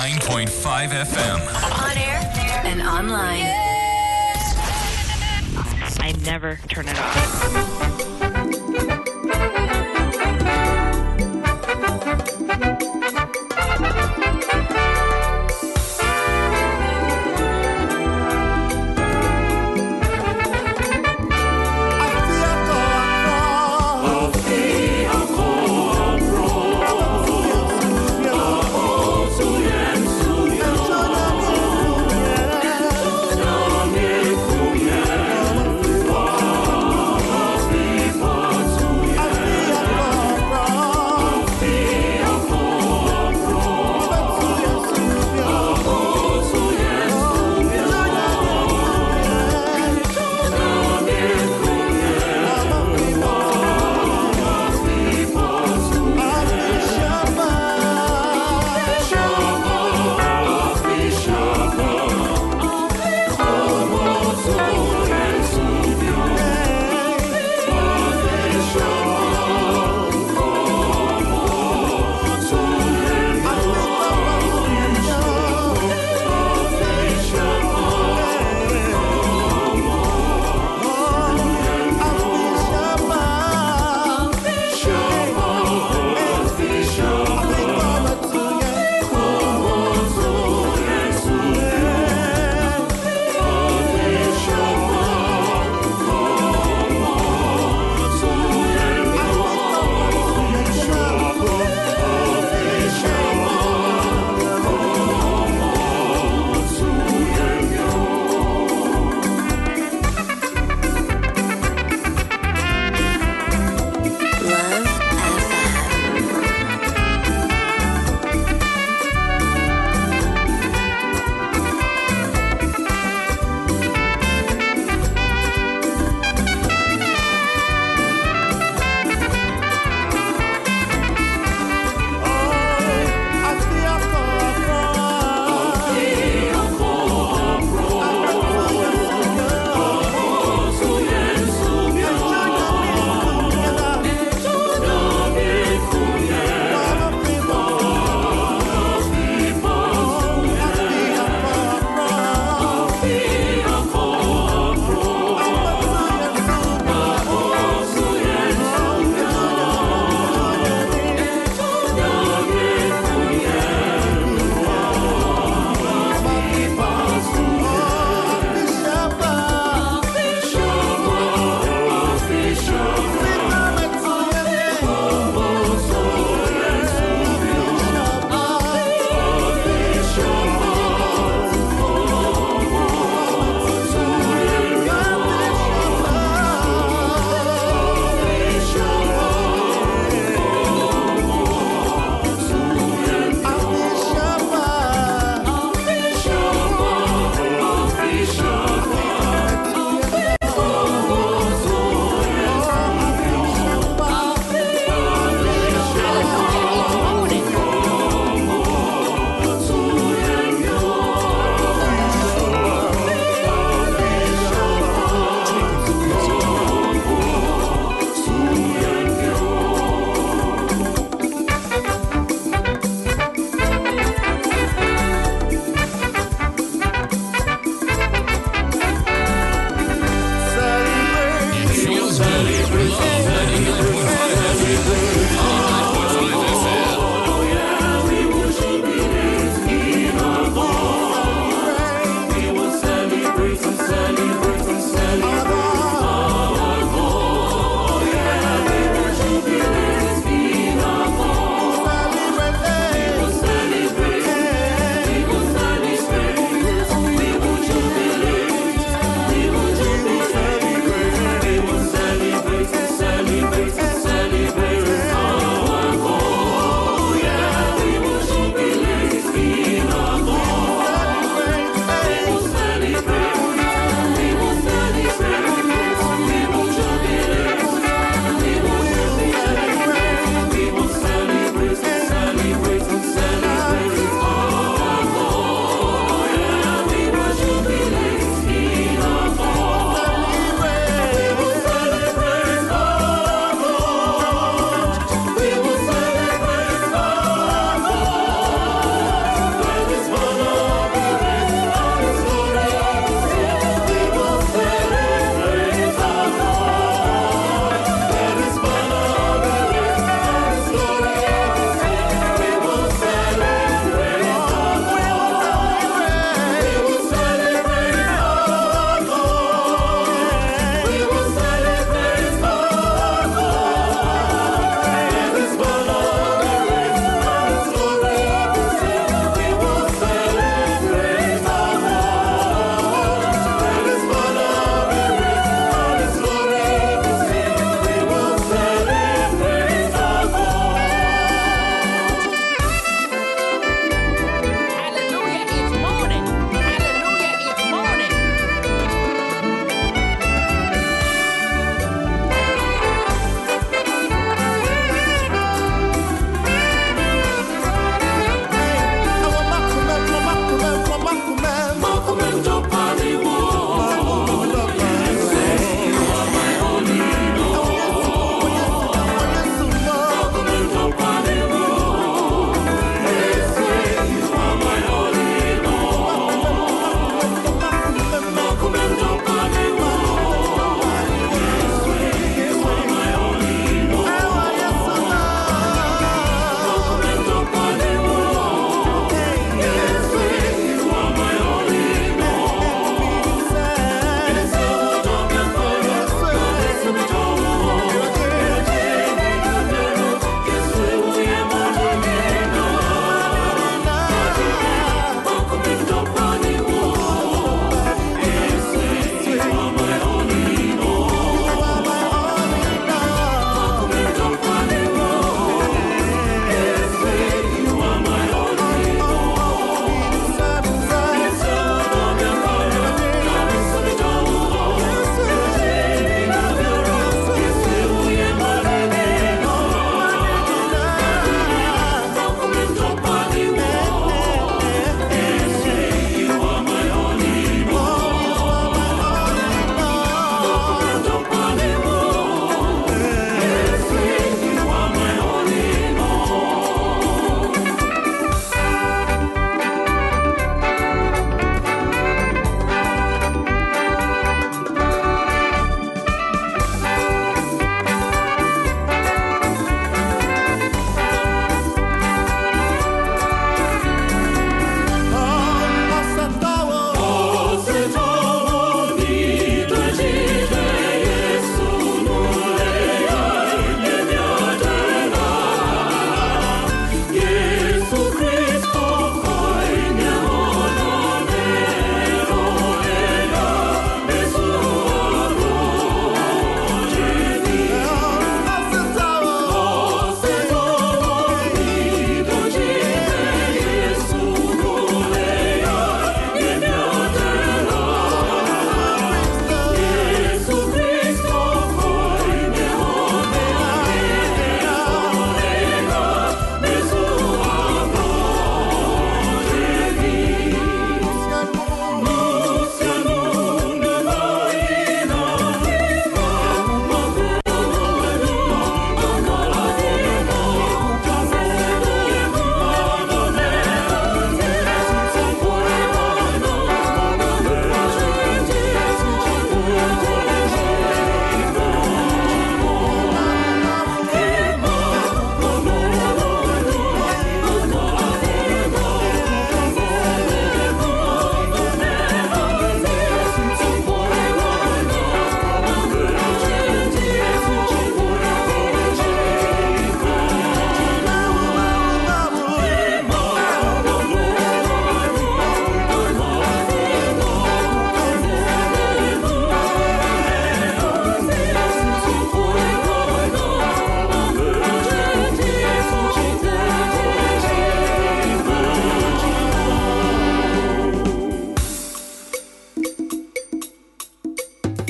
99.5 FM. On air and online. I never turn it off.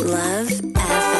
Love FM.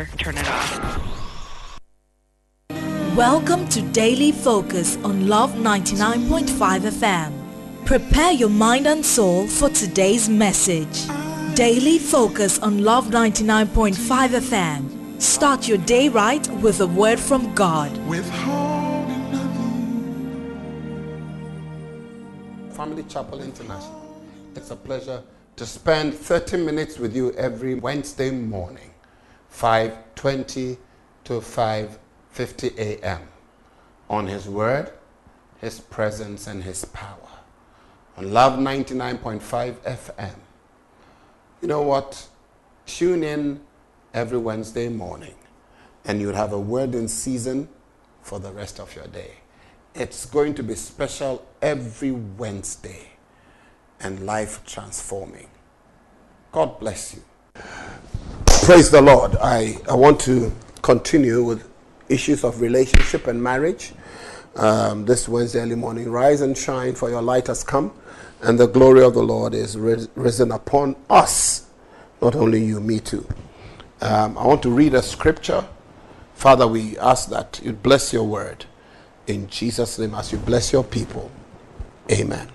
I turn it off. Welcome to Daily Focus on Love 99.5 FM. Prepare your mind and soul for today's message. Daily Focus on Love 99.5 FM. Start your day right with a word from God. Family Chapel International. It's a pleasure to spend 30 minutes with you every Wednesday morning, 5:20 to 5:50 a.m. on his word, his presence and his power. on Love 99.5 FM. You know what? Tune in every Wednesday morning and you'll have a word in season for the rest of your day. It's going to be special every Wednesday and life transforming. God bless you. Praise the Lord. I, I want to continue with issues of relationship and marriage. Um, this Wednesday early morning, rise and shine, for your light has come, and the glory of the Lord is risen upon us. Not only you, me too. Um, I want to read a scripture. Father, we ask that you bless your word in Jesus' name as you bless your people. Amen.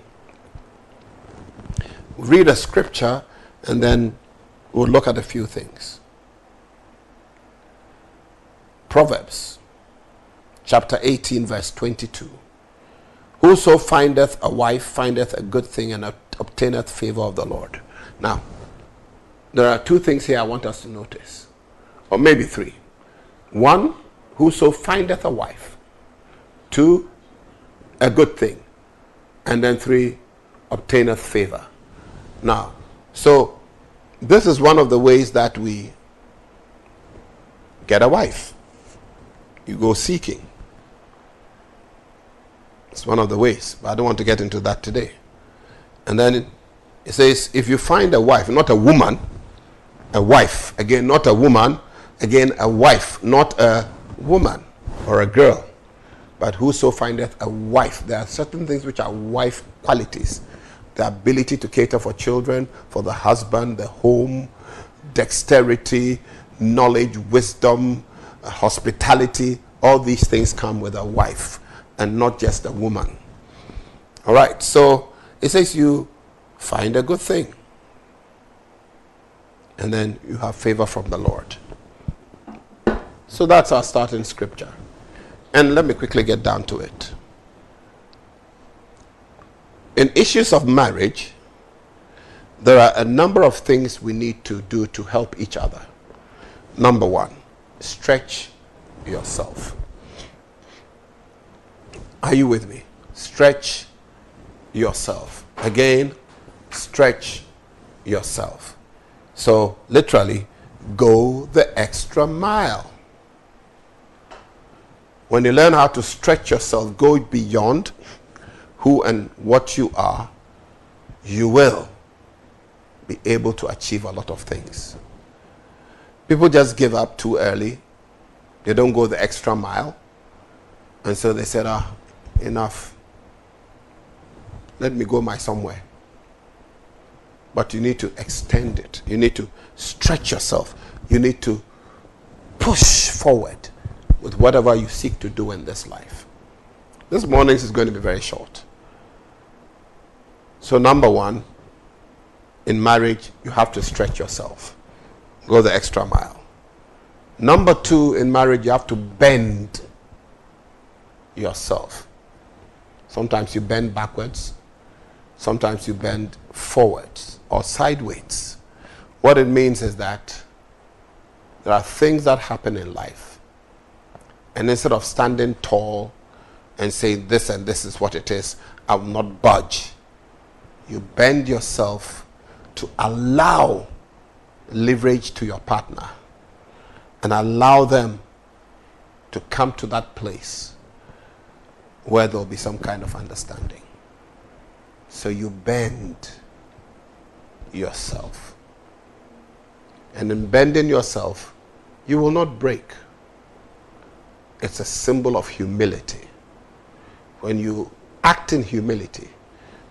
Read a scripture and then we'll look at a few things. Proverbs chapter 18, verse 22. Whoso findeth a wife findeth a good thing and obtaineth favor of the Lord. Now, there are two things here I want us to notice, or maybe three. One, whoso findeth a wife. Two, a good thing. And then three, obtaineth favor. Now, so this is one of the ways that we get a wife. You go seeking. It's one of the ways, but I don't want to get into that today. And then it says, if you find a wife, not a woman, a wife, again, not a woman, again, a wife, not a woman or a girl, but whoso findeth a wife. There are certain things which are wife qualities the ability to cater for children, for the husband, the home, dexterity, knowledge, wisdom, hospitality. All these things come with a wife and not just a woman. All right, so it says you find a good thing. And then you have favor from the Lord. So that's our starting scripture. And let me quickly get down to it. In issues of marriage, there are a number of things we need to do to help each other. Number one, stretch yourself. Are you with me? Stretch yourself. Again, stretch yourself. So, literally, go the extra mile. When you learn how to stretch yourself, go beyond who and what you are, you will be able to achieve a lot of things. People just give up too early. They don't go the extra mile. And so they said, ah, enough. Let me go my somewhere. But you need to extend it. You need to stretch yourself. You need to push forward with whatever you seek to do in this life. This morning is going to be very short. So, number one, in marriage, you have to stretch yourself, go the extra mile. Number two, in marriage, you have to bend yourself. Sometimes you bend backwards, sometimes you bend forwards or sideways. What it means is that there are things that happen in life. And instead of standing tall and saying, This and this is what it is, I will not budge, you bend yourself to allow leverage to your partner and allow them to come to that place where there'll be some kind of understanding. So you bend yourself. And in bending yourself, you will not break. It's a symbol of humility. When you act in humility,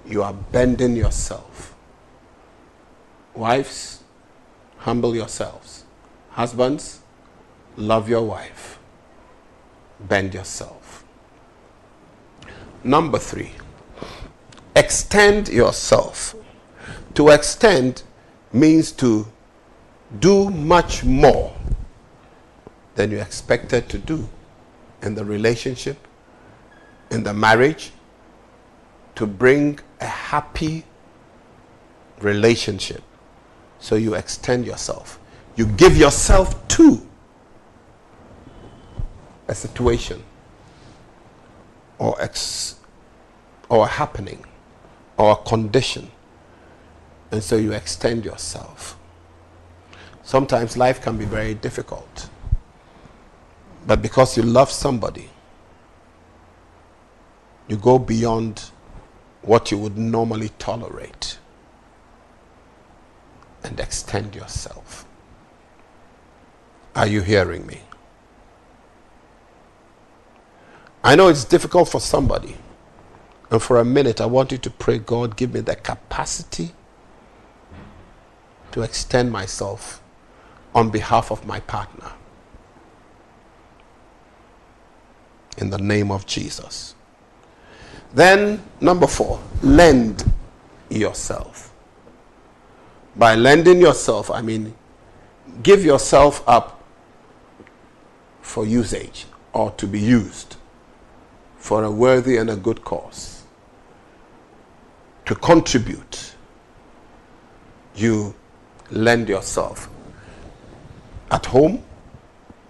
you are bending yourself. Wives, humble yourselves. Husbands, love your wife. Bend yourself. Number three, extend yourself. To extend means to do much more than you expected to do in the relationship, in the marriage, to bring a happy relationship. So you extend yourself. You give yourself to a situation or ex or happening or a condition. And so you extend yourself. Sometimes life can be very difficult. But because you love somebody, you go beyond what you would normally tolerate and extend yourself. Are you hearing me? I know it's difficult for somebody. And for a minute, I want you to pray, God, give me the capacity to extend myself on behalf of my partner. In the name of Jesus. Then, number four, lend yourself. By lending yourself, I mean give yourself up for usage or to be used for a worthy and a good cause. To contribute, you lend yourself. At home,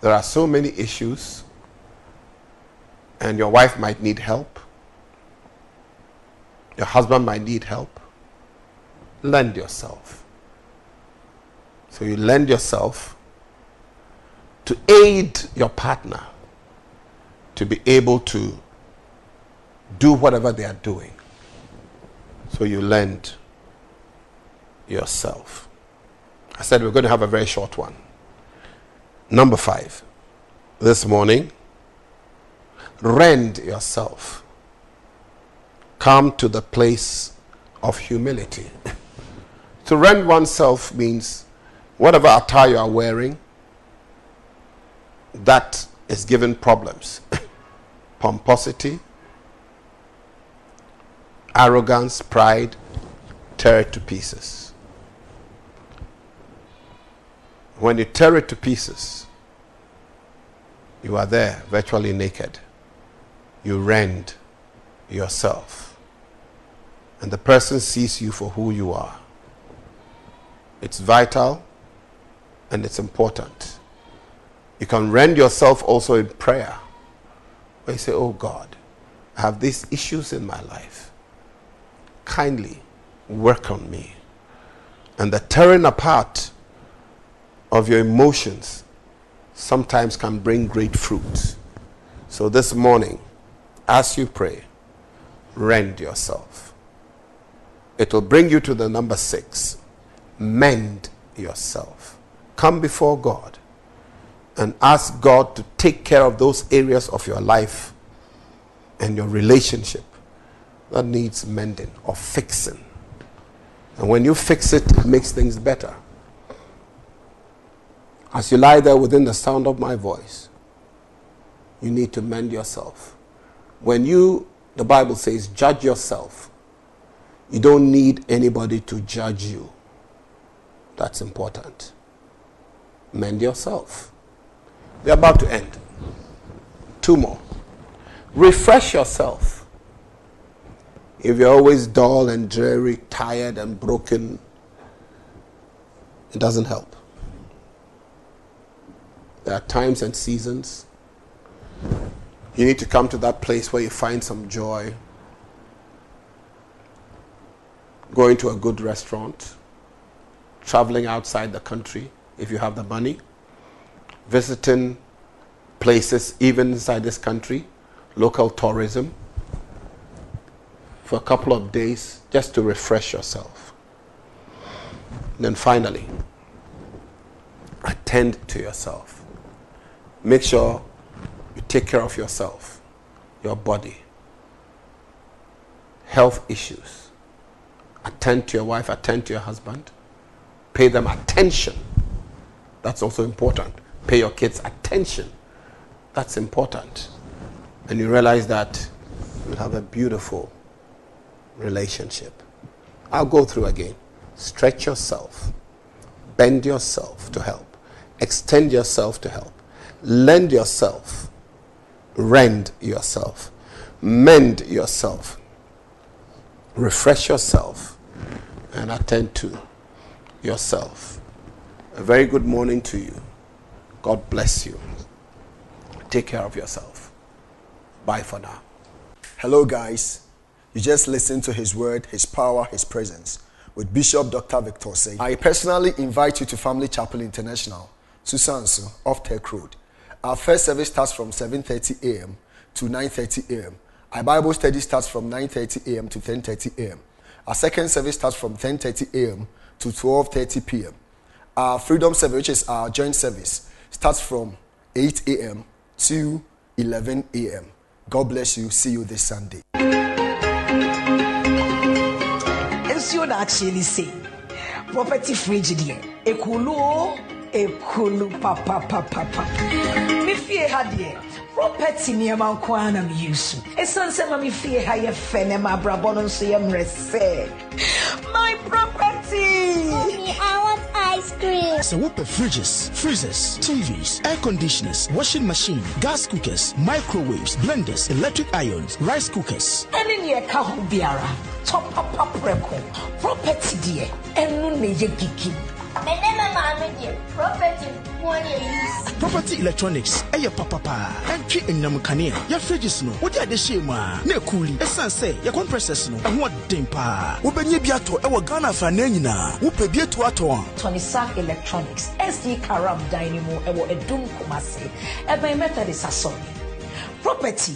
there are so many issues, and your wife might need help, your husband might need help. Lend yourself. So you lend yourself to aid your partner to be able to do whatever they are doing. So you lend yourself. I said we're going to have a very short one. Number five, this morning, rend yourself. Come to the place of humility. to rend oneself means whatever attire you are wearing, that is given problems. Pomposity, arrogance, pride, tear it to pieces. When you tear it to pieces, you are there virtually naked. You rend yourself. And the person sees you for who you are. It's vital and it's important. You can rend yourself also in prayer. Where you say, Oh God, I have these issues in my life. Kindly work on me. And the tearing apart of your emotions sometimes can bring great fruit. So this morning, as you pray, rend yourself. It will bring you to the number six mend yourself. Come before God and ask God to take care of those areas of your life and your relationship that needs mending or fixing. And when you fix it, it makes things better. As you lie there within the sound of my voice, you need to mend yourself. When you, the Bible says, judge yourself, you don't need anybody to judge you. That's important. Mend yourself. We're about to end. Two more. Refresh yourself. If you're always dull and dreary, tired and broken, it doesn't help. There are times and seasons. You need to come to that place where you find some joy. Going to a good restaurant, traveling outside the country if you have the money, visiting places even inside this country, local tourism for a couple of days just to refresh yourself. And then finally, attend to yourself. Make sure you take care of yourself, your body, health issues. Attend to your wife, attend to your husband pay them attention. That's also important. Pay your kids attention. That's important. And you realize that you'll have a beautiful relationship. I'll go through again. Stretch yourself, bend yourself to help, extend yourself to help, lend yourself, rend yourself, mend yourself, refresh yourself, and attend to yourself. A very good morning to you. God bless you. Take care of yourself. Bye for now. Hello, guys. You just listened to his word, his power, his presence. With Bishop Dr. Victor Say. I personally invite you to Family Chapel International, Susansu, off Tech Road. Our first service starts from 7.30 a.m. to 9.30 a.m. Our Bible study starts from 9.30 a.m. to 10.30 a.m. Our second service starts from 10.30 a.m. to 12.30 p.m. Our Freedom Service, which is our joint service, starts from 8 a.m. to 11 a.m. God bless you. See you this Sunday. nsuo na actually say property fridge deɛ ekulu o ekulu papapapapa me fie ha deɛ property nneɛma nko ara na me use esan sɛ ma me fie ha yɛ fɛ na ma abrabɔ no nso yɛ mmerɛ sɛ my property. Mommy, I want ice cream. So what the fridges, freezers, TVs, air conditioners, washing machine, gas cookers, microwaves, blenders, electric irons, rice cookers. ɛne neɛ ɛka ho biara tɔpapa prɛko property deɛ ɛno na ɛyɛ gigi Mene me maame deɛ property ho ne use. Property electronics, ɛyɛ papapa. Ɛntwi enyam kanea. Yɛ fridges no, wode ade hyɛ mu a, na ekuli. Ɛsan sɛ, yɛ compressors no, ɛho ɔden paa. Wobɛnya bi atɔ ɛwɔ Ghana afanan nyinaa. Wopɛ bi atu atɔ a. tonisac electronics sd karam dan no mu ɛwɔ ɛdum kumase ɛbɛn methodist asɔre property